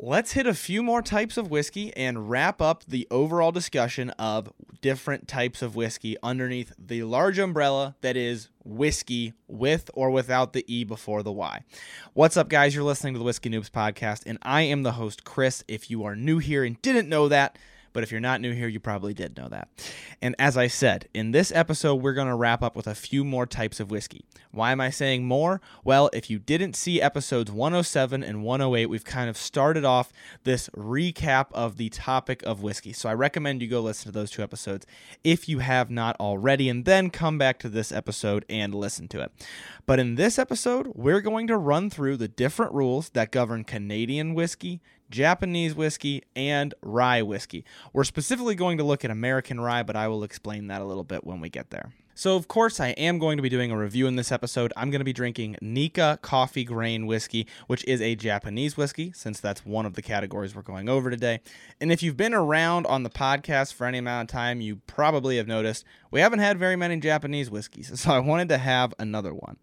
let's hit a few more types of whiskey and wrap up the overall discussion of different types of whiskey underneath the large umbrella that is whiskey with or without the E before the Y. What's up, guys? You're listening to the Whiskey Noobs podcast, and I am the host, Chris. If you are new here and didn't know that, but if you're not new here, you probably did know that. And as I said, in this episode, we're going to wrap up with a few more types of whiskey. Why am I saying more? Well, if you didn't see episodes 107 and 108, we've kind of started off this recap of the topic of whiskey. So I recommend you go listen to those two episodes if you have not already, and then come back to this episode and listen to it. But in this episode, we're going to run through the different rules that govern Canadian whiskey, Japanese whiskey, and rye whiskey. We're specifically going to look at American rye, but I will explain that a little bit when we get there. So, of course, I am going to be doing a review in this episode. I'm going to be drinking Nikka Coffey Grain Whiskey, which is a Japanese whiskey, since that's one of the categories we're going over today. And if you've been around on the podcast for any amount of time, you probably have noticed we haven't had very many Japanese whiskeys. So, I wanted to have another one.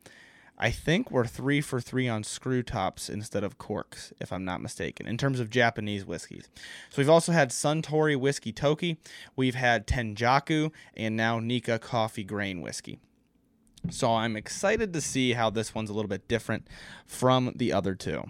I think we're three for three on screw tops instead of corks, if I'm not mistaken, in terms of Japanese whiskeys. So we've also had Suntory Whiskey Toki, we've had Tenjaku, and now Nikka Coffey Grain Whiskey. So I'm excited to see how this one's a little bit different from the other two.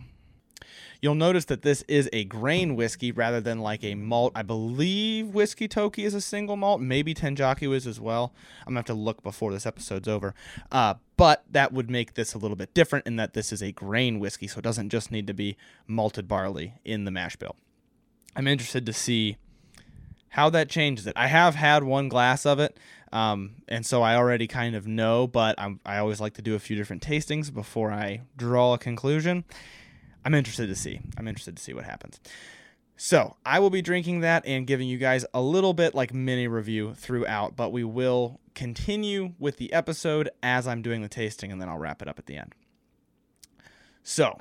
You'll notice that this is a grain whiskey rather than like a malt. I believe Whiskey Toki is a single malt. Maybe Tenjaku is as well. I'm going to have to look before this episode's over. Uh, but that would make this a little bit different in that this is a grain whiskey, so it doesn't just need to be malted barley in the mash bill. I'm interested to see how that changes it. I have had one glass of it, um, and so I already kind of know, but I'm, I always like to do a few different tastings before I draw a conclusion. I'm interested to see. I'm interested to see what happens. So I will be drinking that and giving you guys a little bit like mini review throughout, but we will continue with the episode as I'm doing the tasting and then I'll wrap it up at the end. So,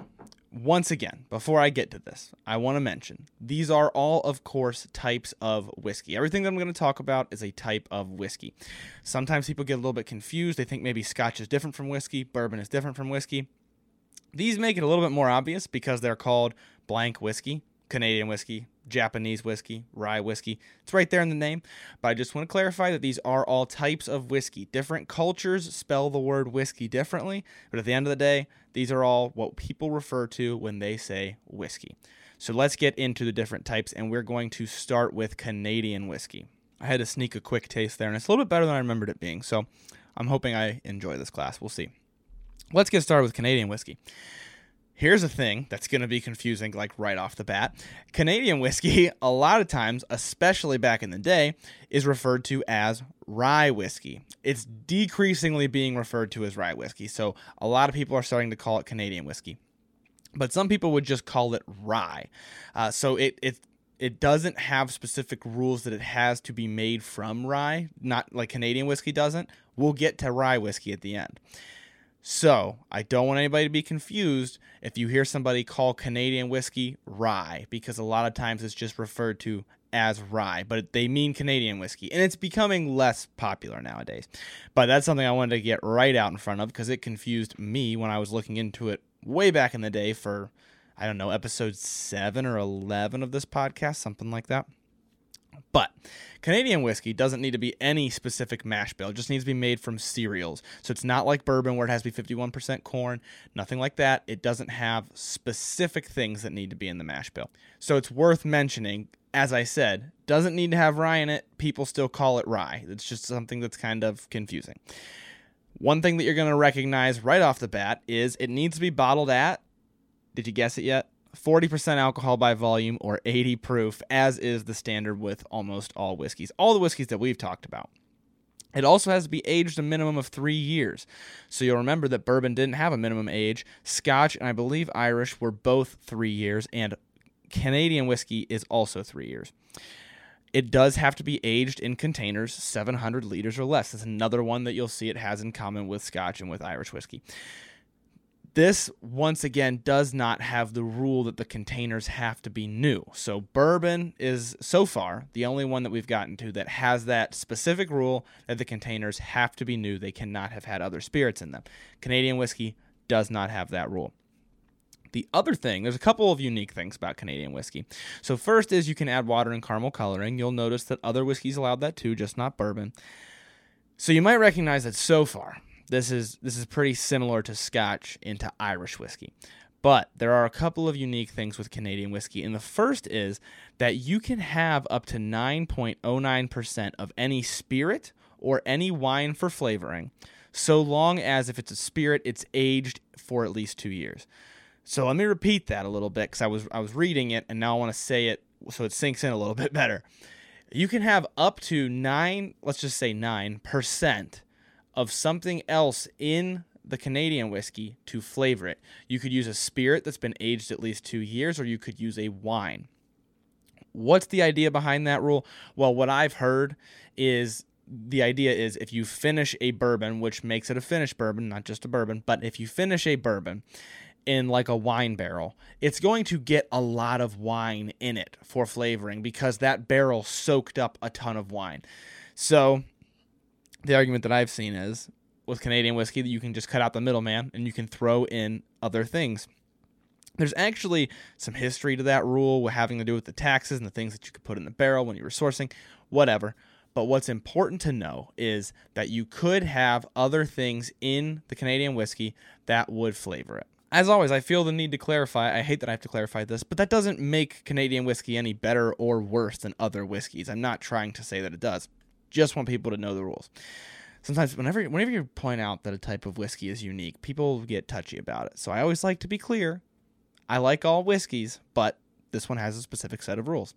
once again, before I get to this, I want to mention these are all, of course, types of whiskey. Everything that I'm going to talk about is a type of whiskey. Sometimes people get a little bit confused. They think maybe scotch is different from whiskey, bourbon is different from whiskey. These make it a little bit more obvious because they're called blank whiskey, Canadian whiskey, Japanese whiskey, rye whiskey. It's right there in the name. But I just want to clarify that these are all types of whiskey. Different cultures spell the word whiskey differently, but at the end of the day, these are all what people refer to when they say whiskey. So let's get into the different types, and we're going to start with Canadian whiskey. I had to sneak a quick taste there, and it's a little bit better than I remembered it being. So I'm hoping I enjoy this class. We'll see. Let's get started with Canadian whiskey. Here's a thing that's going to be confusing, like right off the bat. Canadian whiskey, a lot of times, especially back in the day, is referred to as rye whiskey. It's decreasingly being referred to as rye whiskey. So a lot of people are starting to call it Canadian whiskey. But some people would just call it rye. Uh, so it, it it doesn't have specific rules that it has to be made from rye, not like Canadian whiskey doesn't. We'll get to rye whiskey at the end. So, I don't want anybody to be confused if you hear somebody call Canadian whiskey rye, because a lot of times it's just referred to as rye, but they mean Canadian whiskey. And it's becoming less popular nowadays. But that's something I wanted to get right out in front of because it confused me when I was looking into it way back in the day for, I don't know, episode 7 or 11 of this podcast, something like that. But Canadian whiskey doesn't need to be any specific mash bill. It just needs to be made from cereals. So it's not like bourbon where it has to be 51% corn, nothing like that. It doesn't have specific things that need to be in the mash bill. So it's worth mentioning, as I said, doesn't need to have rye in it. People still call it rye. It's just something that's kind of confusing. One thing that you're going to recognize right off the bat is it needs to be bottled at, did you guess it yet? 40% alcohol by volume or 80 proof, as is the standard with almost all whiskeys, all the whiskeys that we've talked about. It also has to be aged a minimum of three years. So you'll remember that bourbon didn't have a minimum age. Scotch and I believe Irish were both three years, and Canadian whiskey is also three years. It does have to be aged in containers 700 liters or less. That's another one that you'll see it has in common with Scotch and with Irish whiskey. This, once again, does not have the rule that the containers have to be new. So, bourbon is so far the only one that we've gotten to that has that specific rule that the containers have to be new. They cannot have had other spirits in them. Canadian whiskey does not have that rule. The other thing, there's a couple of unique things about Canadian whiskey. So, first is you can add water and caramel coloring. You'll notice that other whiskeys allowed that too, just not bourbon. So, you might recognize that so far, this is this is pretty similar to Scotch into Irish whiskey. But there are a couple of unique things with Canadian whiskey. And the first is that you can have up to 9.09% of any spirit or any wine for flavoring, so long as if it's a spirit, it's aged for at least two years. So let me repeat that a little bit because I was I was reading it and now I want to say it so it sinks in a little bit better. You can have up to nine, let's just say nine percent of something else in the Canadian whiskey to flavor it. You could use a spirit that's been aged at least two years, or you could use a wine. What's the idea behind that rule? Well, what I've heard is the idea is if you finish a bourbon, which makes it a finished bourbon, not just a bourbon, but if you finish a bourbon in like a wine barrel, it's going to get a lot of wine in it for flavoring because that barrel soaked up a ton of wine. So the argument that I've seen is with Canadian whiskey that you can just cut out the middleman and you can throw in other things. There's actually some history to that rule having to do with the taxes and the things that you could put in the barrel when you were sourcing, whatever. But what's important to know is that you could have other things in the Canadian whiskey that would flavor it. As always, I feel the need to clarify. I hate that I have to clarify this, but that doesn't make Canadian whiskey any better or worse than other whiskeys. I'm not trying to say that it does. Just want people to know the rules sometimes whenever whenever you point out that a type of whiskey is unique, people get touchy about it. So I always like to be clear. I like all whiskeys, but this one has a specific set of rules.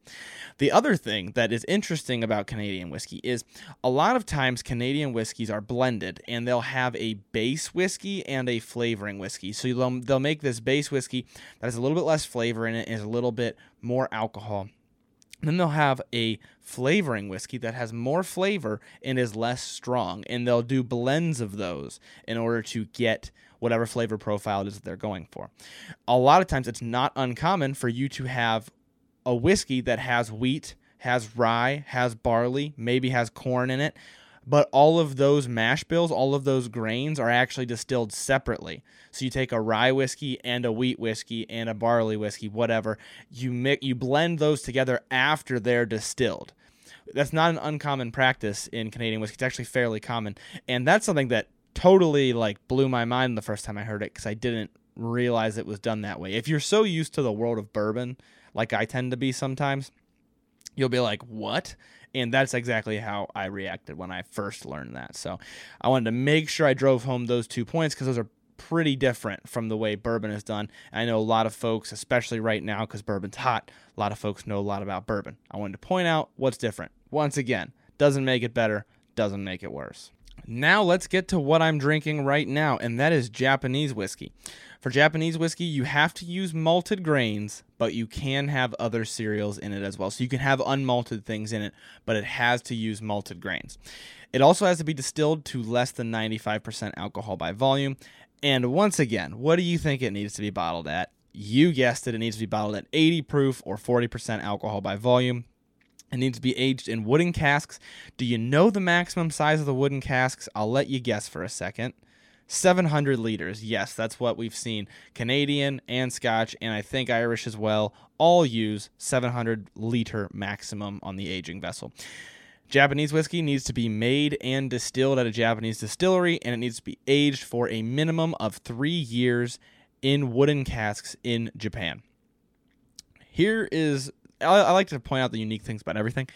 The other thing that is interesting about Canadian whiskey is a lot of times Canadian whiskeys are blended and they'll have a base whiskey and a flavoring whiskey. So they'll, they'll make this base whiskey that has a little bit less flavor in it and is a little bit more alcohol. Then they'll have a flavoring whiskey that has more flavor and is less strong. And they'll do blends of those in order to get whatever flavor profile it is that they're going for. A lot of times it's not uncommon for you to have a whiskey that has wheat, has rye, has barley, maybe has corn in it, but all of those mash bills, all of those grains are actually distilled separately. So you take a rye whiskey and a wheat whiskey and a barley whiskey, whatever, you mix, you blend those together after they're distilled. That's not an uncommon practice in Canadian whiskey. It's actually fairly common, and that's something that totally like blew my mind the first time I heard it because I didn't realize it was done that way. If you're so used to the world of bourbon, like I tend to be sometimes, you'll be like, "What?" And that's exactly how I reacted when I first learned that. So I wanted to make sure I drove home those two points because those are pretty different from the way bourbon is done. And I know a lot of folks, especially right now because bourbon's hot, a lot of folks know a lot about bourbon. I wanted to point out what's different. Once again, doesn't make it better, doesn't make it worse. Now let's get to what I'm drinking right now, and that is Japanese whiskey. For Japanese whiskey, you have to use malted grains, but you can have other cereals in it as well. So you can have unmalted things in it, but it has to use malted grains. It also has to be distilled to less than 95% alcohol by volume. And once again, what do you think it needs to be bottled at? You guessed it, it needs to be bottled at 80 proof or 40% alcohol by volume. It needs to be aged in wooden casks. Do you know the maximum size of the wooden casks? I'll let you guess for a second. 700 liters. Yes, that's what we've seen. Canadian and Scotch, and I think Irish as well, all use 700 liter maximum on the aging vessel. Japanese whiskey needs to be made and distilled at a Japanese distillery, and it needs to be aged for a minimum of three years in wooden casks in Japan. Here is, I, like to point out the unique things about everything,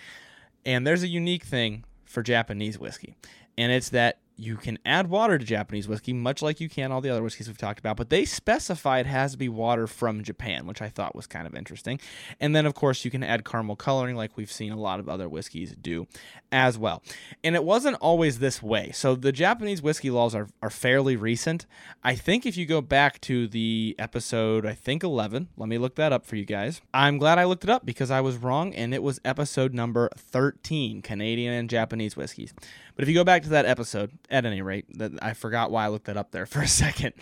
and there's a unique thing for Japanese whiskey, and it's that you can add water to Japanese whiskey, much like you can all the other whiskeys we've talked about, but they specify it has to be water from Japan, which I thought was kind of interesting. And then, of course, you can add caramel coloring, like we've seen a lot of other whiskeys do as well. And it wasn't always this way. So the Japanese whiskey laws are, are fairly recent. I think if you go back to the episode, I think 11, let me look that up for you guys. I'm glad I looked it up because I was wrong, and it was episode number 13 Canadian and Japanese whiskeys. But if you go back to that episode, at any rate, that I forgot why I looked that up there for a second.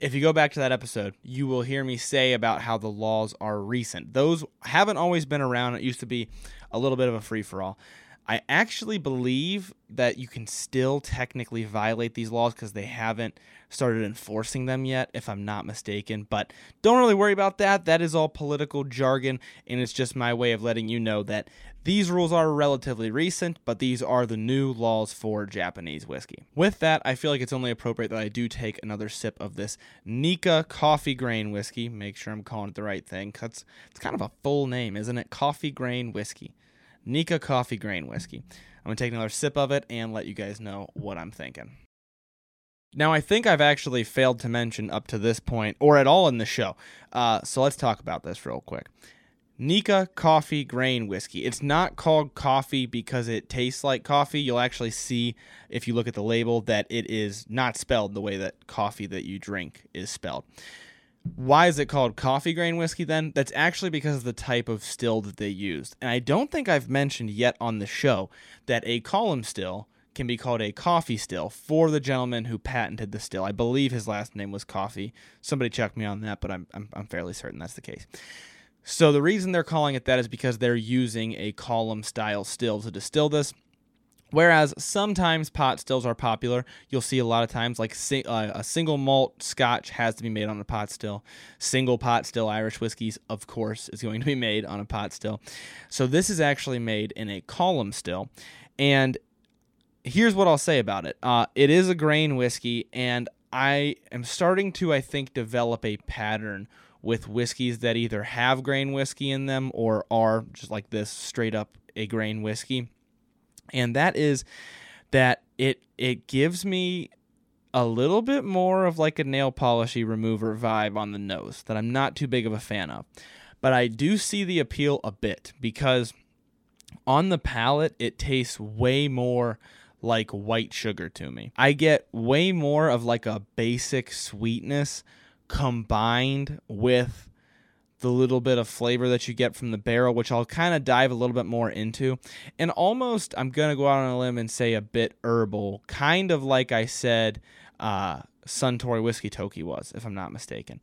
If you go back to that episode, you will hear me say about how the laws are recent. Those haven't always been around. It used to be a little bit of a free for all. I actually believe that you can still technically violate these laws because they haven't started enforcing them yet, if I'm not mistaken. But don't really worry about that. That is all political jargon, and it's just my way of letting you know that these rules are relatively recent, but these are the new laws for Japanese whiskey. With that, I feel like it's only appropriate that I do take another sip of this Nikka Coffey grain whiskey. Make sure I'm calling it the right thing, because it's kind of a full name, isn't it? Coffey grain whiskey. Nikka Coffey grain whiskey. I'm going to take another sip of it and let you guys know what I'm thinking. Now, I think I've actually failed to mention up to this point, or at all in the show. Uh, so let's talk about this real quick. Nikka Coffey Grain Whiskey. It's not called coffee because it tastes like coffee. You'll actually see, if you look at the label, that it is not spelled the way that coffee that you drink is spelled. Why is it called Coffey grain whiskey then? That's actually because of the type of still that they used. And I don't think I've mentioned yet on the show that a column still can be called a Coffey still for the gentleman who patented the still. I believe his last name was Coffey. Somebody check me on that, but I'm, I'm, I'm fairly certain that's the case. So the reason they're calling it that is because they're using a column style still to distill this. Whereas sometimes pot stills are popular, you'll see a lot of times like uh, a single malt Scotch has to be made on a pot still. Single pot still Irish whiskeys, of course, is going to be made on a pot still. So this is actually made in a column still, and here's what I'll say about it. Uh, it is a grain whiskey, and I am starting to, I think, develop a pattern with whiskeys that either have grain whiskey in them or are just like this straight up a grain whiskey. And that is that it it gives me a little bit more of like a nail polishy remover vibe on the nose that I'm not too big of a fan of. But I do see the appeal a bit because on the palate it tastes way more like white sugar to me. I get way more of like a basic sweetness combined with the little bit of flavor that you get from the barrel, which I'll kind of dive a little bit more into. And almost, I'm going to go out on a limb and say a bit herbal, kind of like I said uh, Suntory Whiskey Toki was, if I'm not mistaken.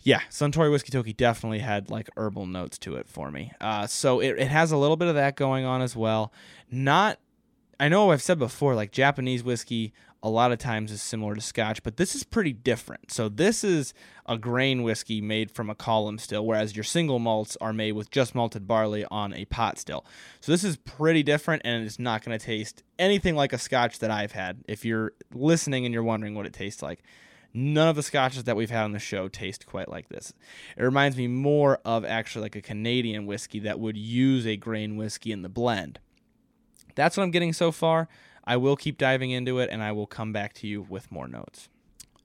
Yeah, Suntory Whiskey Toki definitely had like herbal notes to it for me. Uh, so it, it has a little bit of that going on as well. Not I know I've said before, like Japanese whiskey a lot of times is similar to scotch, but this is pretty different. So this is a grain whiskey made from a column still, whereas your single malts are made with just malted barley on a pot still. So this is pretty different and it's not going to taste anything like a scotch that I've had. If you're listening and you're wondering what it tastes like, none of the scotches that we've had on the show taste quite like this. It reminds me more of actually like a Canadian whiskey that would use a grain whiskey in the blend. That's what I'm getting so far. I will keep diving into it and I will come back to you with more notes.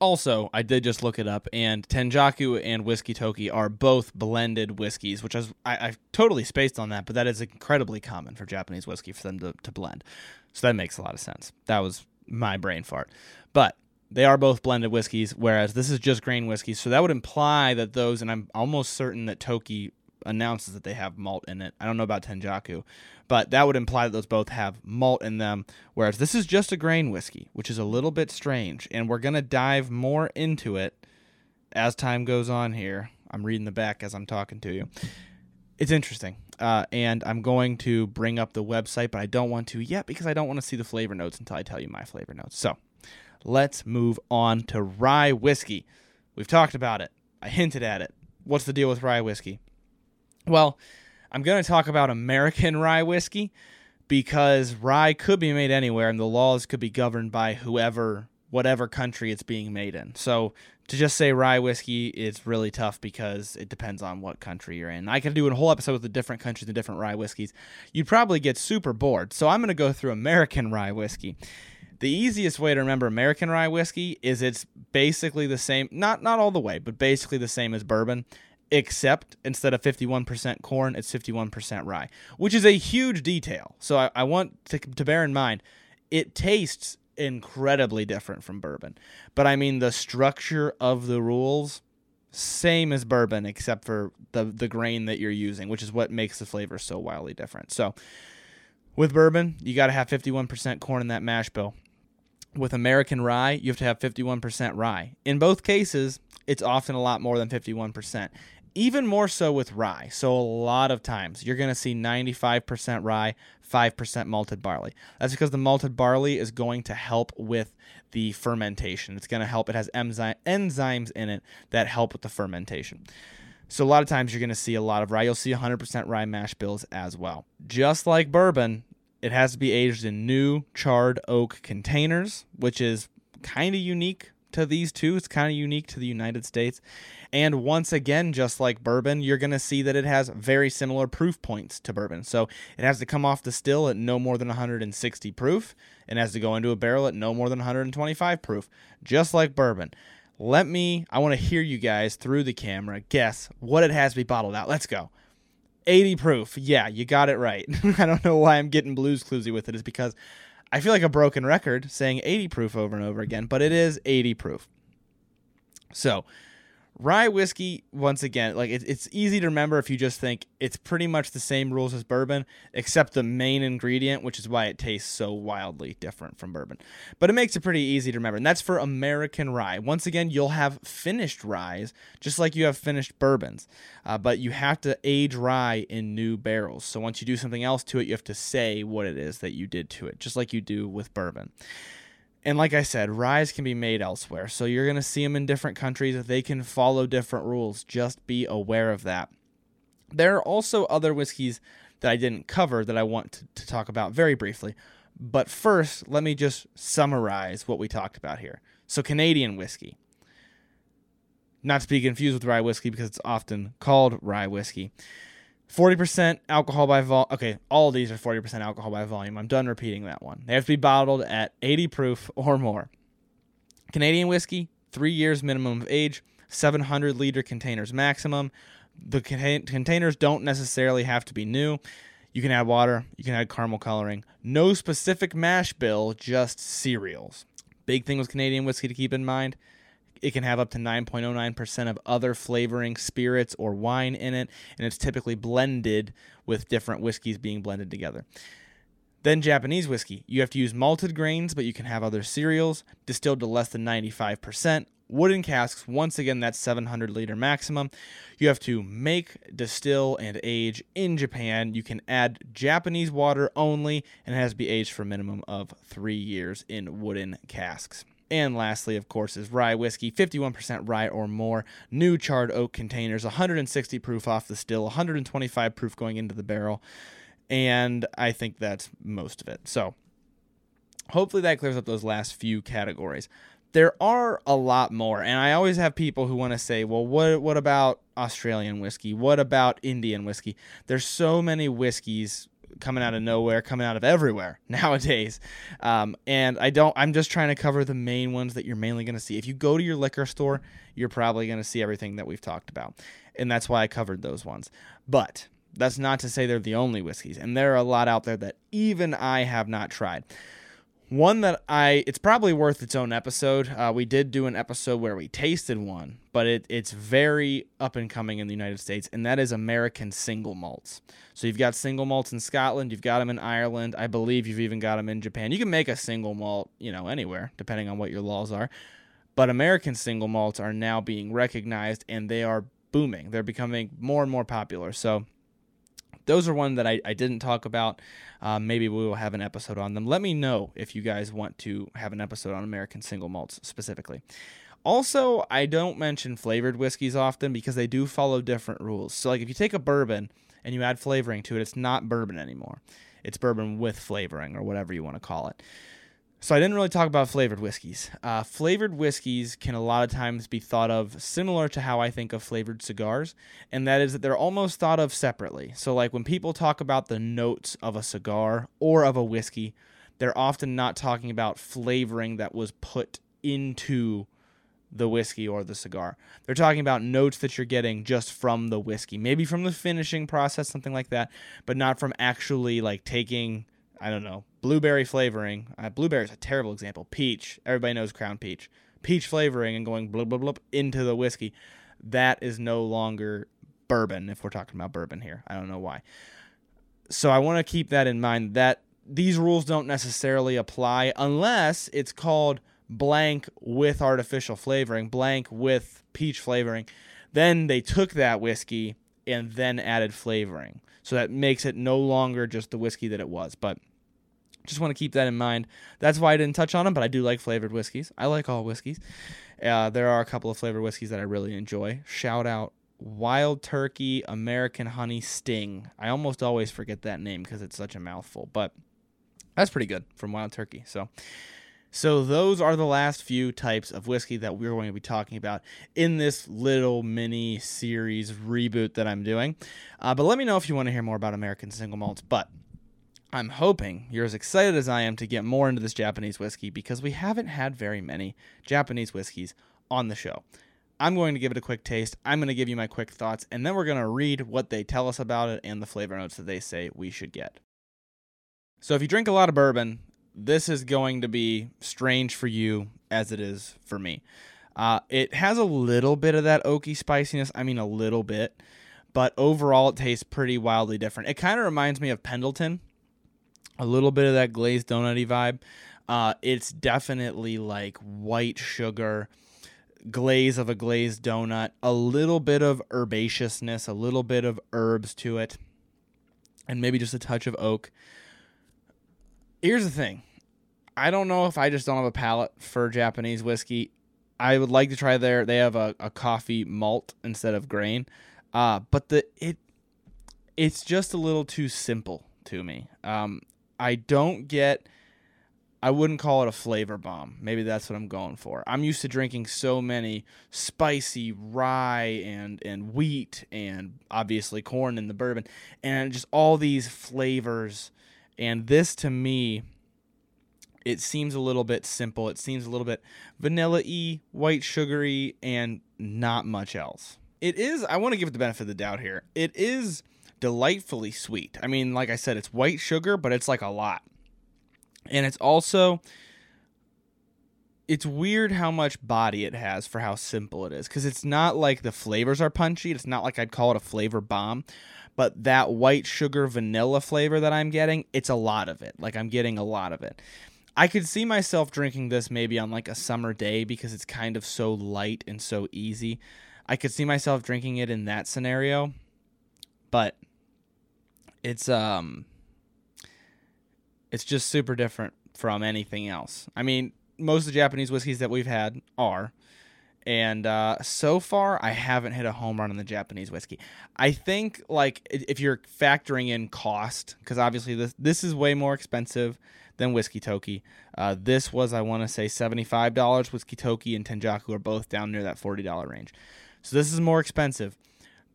Also, I did just look it up, and Tenjaku and Whiskey Toki are both blended whiskeys, which is, I, I've totally spaced on that, but that is incredibly common for Japanese whiskey for them to, to blend. So that makes a lot of sense. That was my brain fart. But they are both blended whiskeys, whereas this is just grain whiskey. So that would imply that those, and I'm almost certain that Toki announces that they have malt in it. I don't know about Tenjaku, but that would imply that those both have malt in them, whereas this is just a grain whiskey, which is a little bit strange. And we're going to dive more into it as time goes on here. I'm reading the back as I'm talking to you. It's interesting. Uh, and I'm going to bring up the website, but I don't want to yet because I don't want to see the flavor notes until I tell you my flavor notes. So let's move on to rye whiskey. We've talked about it, I hinted at it. What's the deal with rye whiskey? Well, I'm going to talk about American rye whiskey because rye could be made anywhere and the laws could be governed by whoever, whatever country it's being made in. So to just say rye whiskey is really tough because it depends on what country you're in. I could do a whole episode with the different countries and different rye whiskeys. You'd probably get super bored. So I'm going to go through American rye whiskey. The easiest way to remember American rye whiskey is it's basically the same, not not all the way, but basically the same as bourbon except instead of 51% corn, it's 51% rye, which is a huge detail. So I, I want to, to bear in mind it tastes incredibly different from bourbon. But I mean, the structure of the rules, same as bourbon, except for the, the grain that you're using, which is what makes the flavor so wildly different. So with bourbon, you got to have 51% corn in that mash bill. With American rye, you have to have 51% rye. In both cases, it's often a lot more than 51%. Even more so with rye. So a lot of times you're going to see 95% rye, 5% malted barley. That's because the malted barley is going to help with the fermentation. It's going to help. It has enzy- enzymes in it that help with the fermentation. So a lot of times you're going to see a lot of rye. You'll see 100% rye mash bills as well. Just like bourbon, it has to be aged in new charred oak containers, which is kind of unique to these two. It's kind of unique to the United States. And once again, just like bourbon, you're going to see that it has very similar proof points to bourbon. So it has to come off the still at no more than 160 proof and has to go into a barrel at no more than 125 proof, just like bourbon. Let me, I want to hear you guys through the camera guess what it has to be bottled out. Let's go. 80 proof. Yeah, you got it right. I don't know why I'm getting blues cluesy with it. It's because I feel like a broken record saying 80 proof over and over again, but it is 80 proof. So, rye whiskey once again like it, it's easy to remember if you just think it's pretty much the same rules as bourbon except the main ingredient which is why it tastes so wildly different from bourbon. But it makes it pretty easy to remember and that's for american rye. Once again you'll have finished ryes just like you have finished bourbons uh, but you have to age rye in new barrels. So once you do something else to it you have to say what it is that you did to it just like you do with bourbon and like I said, ryes can be made elsewhere. So you're going to see them in different countries. They can follow different rules. Just be aware of that. There are also other whiskeys that I didn't cover that I want to, to talk about very briefly. But first, let me just summarize what we talked about here. So, Canadian whiskey. Not to be confused with rye whiskey because it's often called rye whiskey. 40% alcohol by vol. Okay, all these are 40% alcohol by volume. I'm done repeating that one. They have to be bottled at 80 proof or more. Canadian whiskey, three years minimum of age, 700 liter containers maximum. The containers don't necessarily have to be new. You can add water, you can add caramel coloring. No specific mash bill, just cereals. Big thing with Canadian whiskey to keep in mind it can have up to 9.09% of other flavoring spirits or wine in it, and it's typically blended with different whiskeys being blended together. Then Japanese whiskey. You have to use malted grains, but you can have other cereals, distilled to less than 95%. Wooden casks, once again, that's 700 liter maximum. You have to make, distill, and age in Japan. You can add Japanese water only, and it has to be aged for a minimum of three years in wooden casks. And lastly, of course, is rye whiskey, 51% rye or more, new charred oak containers, 160 proof off the still, 125 proof going into the barrel. And I think that's most of it. So hopefully that clears up those last few categories. There are a lot more, and I always have people who want to say, "Well, what what about Australian whiskey? What about Indian whiskey?" There's so many whiskeys coming out of nowhere, coming out of everywhere nowadays. Um, and I don't. I'm just trying to cover the main ones that you're mainly going to see. If you go to your liquor store, you're probably going to see everything that we've talked about, and that's why I covered those ones. But that's not to say they're the only whiskeys, and there are a lot out there that even I have not tried. One that I, it's probably worth its own episode. Uh, we did do an episode where we tasted one, but it, it's very up and coming in the United States, and that is American single malts. So you've got single malts in Scotland, you've got them in Ireland. I believe you've even got them in Japan. You can make a single malt, you know, anywhere, depending on what your laws are. But American single malts are now being recognized, and they are booming. They're becoming more and more popular. So those are one that I, I didn't talk about. Um, maybe we will have an episode on them. Let me know if you guys want to have an episode on American single malts specifically. Also, I don't mention flavored whiskeys often because they do follow different rules. So, like if you take a bourbon and you add flavoring to it, it's not bourbon anymore. It's bourbon with flavoring or whatever you want to call it. So I didn't really talk about flavored whiskeys. Uh, flavored whiskeys can a lot of times be thought of similar to how I think of flavored cigars, and that is that they're almost thought of separately. So like when people talk about the notes of a cigar or of a whiskey, they're often not talking about flavoring that was put into the whiskey or the cigar. They're talking about notes that you're getting just from the whiskey, maybe from the finishing process, something like that, but not from actually like taking I don't know, blueberry flavoring. Uh, blueberry is a terrible example. Peach, everybody knows Crown Peach. Peach flavoring and going blub blub blub into the whiskey. That is no longer bourbon if we're talking about bourbon here. I don't know why. So I want to keep that in mind that these rules don't necessarily apply unless it's called blank with artificial flavoring, blank with peach flavoring. Then they took that whiskey and then added flavoring. So that makes it no longer just the whiskey that it was. But just want to keep that in mind. That's why I didn't touch on them, but I do like flavored whiskeys. I like all whiskeys. Uh, there are a couple of flavored whiskeys that I really enjoy. Shout out Wild Turkey American Honey Sting. I almost always forget that name because it's such a mouthful, but that's pretty good from Wild Turkey. So, so those are the last few types of whiskey that we're going to be talking about in this little mini series reboot that I'm doing. Uh, but let me know if you want to hear more about American single malts. But I'm hoping you're as excited as I am to get more into this Japanese whiskey because we haven't had very many Japanese whiskeys on the show. I'm going to give it a quick taste. I'm going to give you my quick thoughts, and then we're going to read what they tell us about it and the flavor notes that they say we should get. So, if you drink a lot of bourbon, this is going to be strange for you as it is for me. Uh, it has a little bit of that oaky spiciness. I mean, a little bit, but overall, it tastes pretty wildly different. It kind of reminds me of Pendleton a little bit of that glazed donutty vibe. Uh, it's definitely like white sugar glaze of a glazed donut, a little bit of herbaceousness, a little bit of herbs to it, and maybe just a touch of oak. Here's the thing. I don't know if I just don't have a palate for Japanese whiskey. I would like to try their they have a, a Coffey malt instead of grain. Uh, but the it it's just a little too simple to me. Um, I don't get I wouldn't call it a flavor bomb. Maybe that's what I'm going for. I'm used to drinking so many spicy rye and and wheat and obviously corn in the bourbon and just all these flavors and this to me it seems a little bit simple. It seems a little bit vanilla-y, white sugary and not much else. It is I want to give it the benefit of the doubt here. It is delightfully sweet. I mean, like I said, it's white sugar, but it's like a lot. And it's also it's weird how much body it has for how simple it is cuz it's not like the flavors are punchy. It's not like I'd call it a flavor bomb, but that white sugar vanilla flavor that I'm getting, it's a lot of it. Like I'm getting a lot of it. I could see myself drinking this maybe on like a summer day because it's kind of so light and so easy. I could see myself drinking it in that scenario. But it's um it's just super different from anything else. I mean, most of the Japanese whiskeys that we've had are. And uh, so far, I haven't hit a home run on the Japanese whiskey. I think, like, if you're factoring in cost, because obviously this this is way more expensive than Whiskey Toki. Uh, this was, I want to say, seventy-five dollars. Whiskey Toki and Tenjaku are both down near that forty-dollar range. So this is more expensive.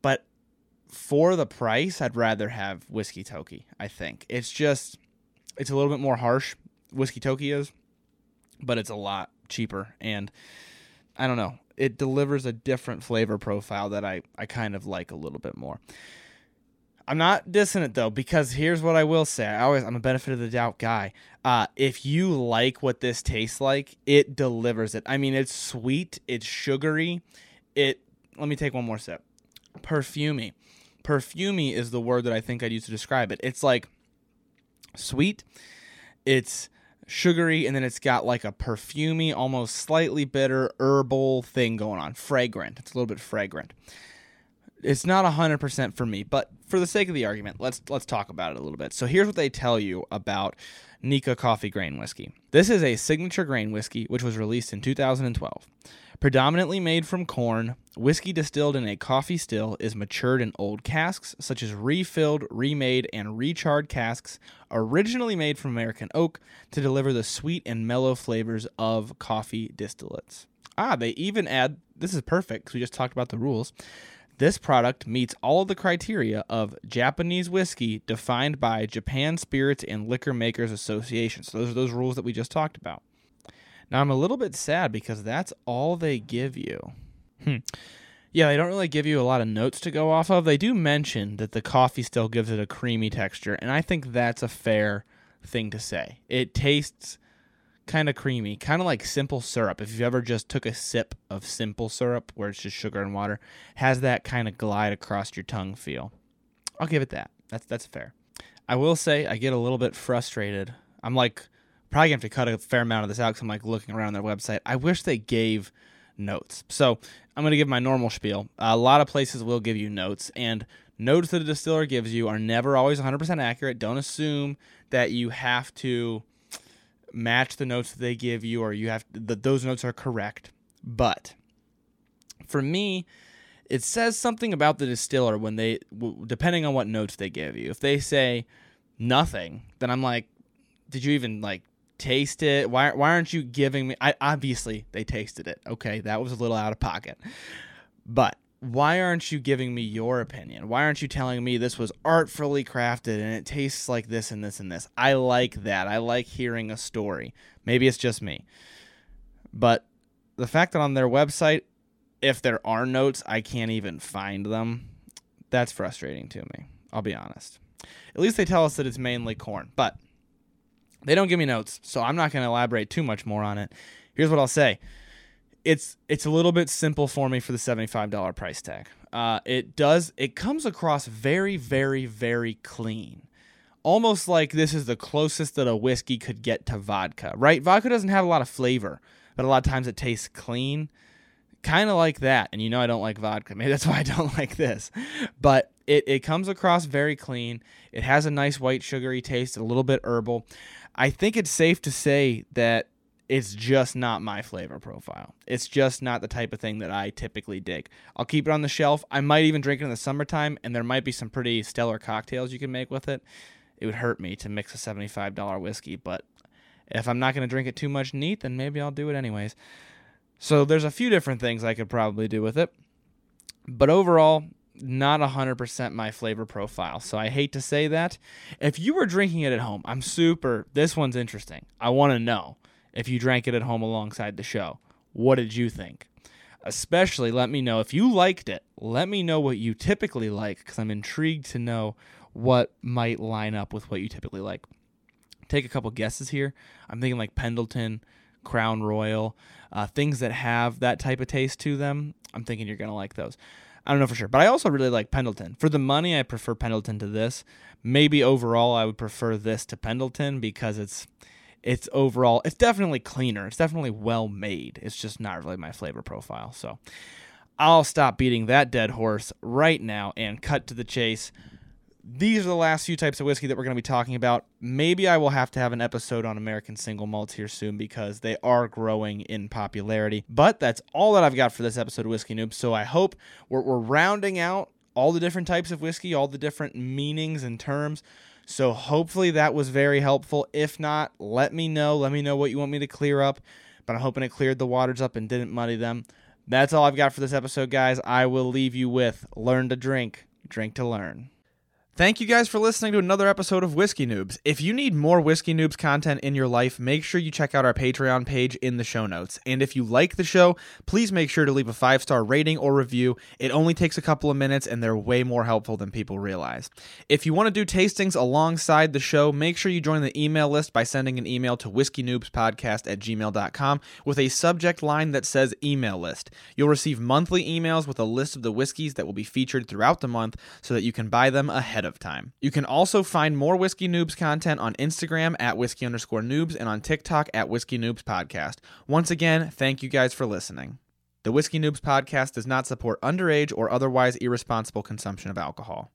But for the price, I'd rather have Whiskey Toki. I think it's just it's a little bit more harsh. Whiskey Toki is, but it's a lot cheaper, and I don't know. It delivers a different flavor profile that I I kind of like a little bit more. I'm not dissing it though, because here's what I will say. I always I'm a benefit of the doubt guy. Uh, if you like what this tastes like, it delivers it. I mean, it's sweet, it's sugary. It let me take one more sip. Perfumy perfumey is the word that I think I'd use to describe it. It's like sweet, it's sugary, and then it's got like a perfumey, almost slightly bitter herbal thing going on. Fragrant. It's a little bit fragrant. It's not hundred percent for me, but for the sake of the argument, let's let's talk about it a little bit. So here's what they tell you about Nikka Coffey Grain Whiskey. This is a signature grain whiskey which was released in 2012. Predominantly made from corn, whiskey distilled in a Coffey still is matured in old casks, such as refilled, remade, and recharred casks, originally made from American oak, to deliver the sweet and mellow flavors of Coffey distillates. Ah, they even add this is perfect because we just talked about the rules. This product meets all of the criteria of Japanese whiskey defined by Japan Spirits and Liquor Makers Association. So those are those rules that we just talked about. Now I'm a little bit sad because that's all they give you. Hmm. Yeah, they don't really give you a lot of notes to go off of. They do mention that the Coffey still gives it a creamy texture, and I think that's a fair thing to say. It tastes kind of creamy, kind of like simple syrup. If you ever just took a sip of simple syrup where it's just sugar and water, has that kind of glide across your tongue feel. I'll give it that. That's that's fair. I will say I get a little bit frustrated. I'm like probably gonna have to cut a fair amount of this out because I'm like looking around their website. I wish they gave notes. So I'm to give my normal spiel. A lot of places will give you notes, and notes that a distiller gives you are never always 100% accurate. Don't assume that you have to match the notes that they give you or you have that those notes are correct. But for me, it says something about the distiller when they depending on what notes they give you. If they say nothing, then I'm like, did you even like taste it? Why why aren't you giving me I obviously they tasted it. Okay, that was a little out of pocket. But why aren't you giving me your opinion? Why aren't you telling me this was artfully crafted and it tastes like this and this and this? I like that. I like hearing a story. Maybe it's just me. But the fact that on their website, if there are notes, I can't even find them, that's frustrating to me. I'll be honest. At least they tell us that it's mainly corn, but they don't give me notes, so I'm not going to elaborate too much more on it. Here's what I'll say it's it's a little bit simple for me for the $75 price tag. Uh, it does it comes across very very very clean. Almost like this is the closest that a whiskey could get to vodka, right? Vodka doesn't have a lot of flavor, but a lot of times it tastes clean. Kind of like that. And you know I don't like vodka. Maybe that's why I don't like this. But it, it comes across very clean. It has a nice white sugary taste, a little bit herbal. I think it's safe to say that it's just not my flavor profile. It's just not the type of thing that I typically dig. I'll keep it on the shelf. I might even drink it in the summertime, and there might be some pretty stellar cocktails you can make with it. It would hurt me to mix a $75 whiskey, but if I'm not going to drink it too much neat, then maybe I'll do it anyways. So there's a few different things I could probably do with it. But overall, not 100% my flavor profile. So I hate to say that. If you were drinking it at home, I'm super. This one's interesting. I want to know if you drank it at home alongside the show. What did you think? Especially let me know if you liked it. Let me know what you typically like because I'm intrigued to know what might line up with what you typically like. Take a couple guesses here. I'm thinking like Pendleton, Crown Royal, uh, things that have that type of taste to them. I'm thinking you're going to like those. I don't know for sure, but I also really like Pendleton. For the money, I prefer Pendleton to this. Maybe overall, I would prefer this to Pendleton because it's it's overall it's definitely cleaner. It's definitely well made. It's just not really my flavor profile. So I'll stop beating that dead horse right now and cut to the chase. These are the last few types of whiskey that we're going to be talking about. Maybe I will have to have an episode on American single malts here soon because they are growing in popularity. But that's all that I've got for this episode of Whiskey Noob. So I hope we're, we're rounding out all the different types of whiskey, all the different meanings and terms. So hopefully that was very helpful. If not, let me know. Let me know what you want me to clear up. But I'm hoping it cleared the waters up and didn't muddy them. That's all I've got for this episode, guys. I will leave you with learn to drink, drink to learn. Thank you guys for listening to another episode of Whiskey Noobs. If you need more Whiskey Noobs content in your life, make sure you check out our Patreon page in the show notes. And if you like the show, please make sure to leave a five star rating or review. It only takes a couple of minutes and they're way more helpful than people realize. If you want to do tastings alongside the show, make sure you join the email list by sending an email to whiskeynoobspodcast at gmail.com with a subject line that says email list. You'll receive monthly emails with a list of the whiskeys that will be featured throughout the month so that you can buy them ahead ahead of time. You can also find more Whiskey Noobs content on Instagram at whiskey underscore noobs and on TikTok at Whiskey Noobs Podcast. Once again, thank you guys for listening. The Whiskey Noobs Podcast does not support underage or otherwise irresponsible consumption of alcohol.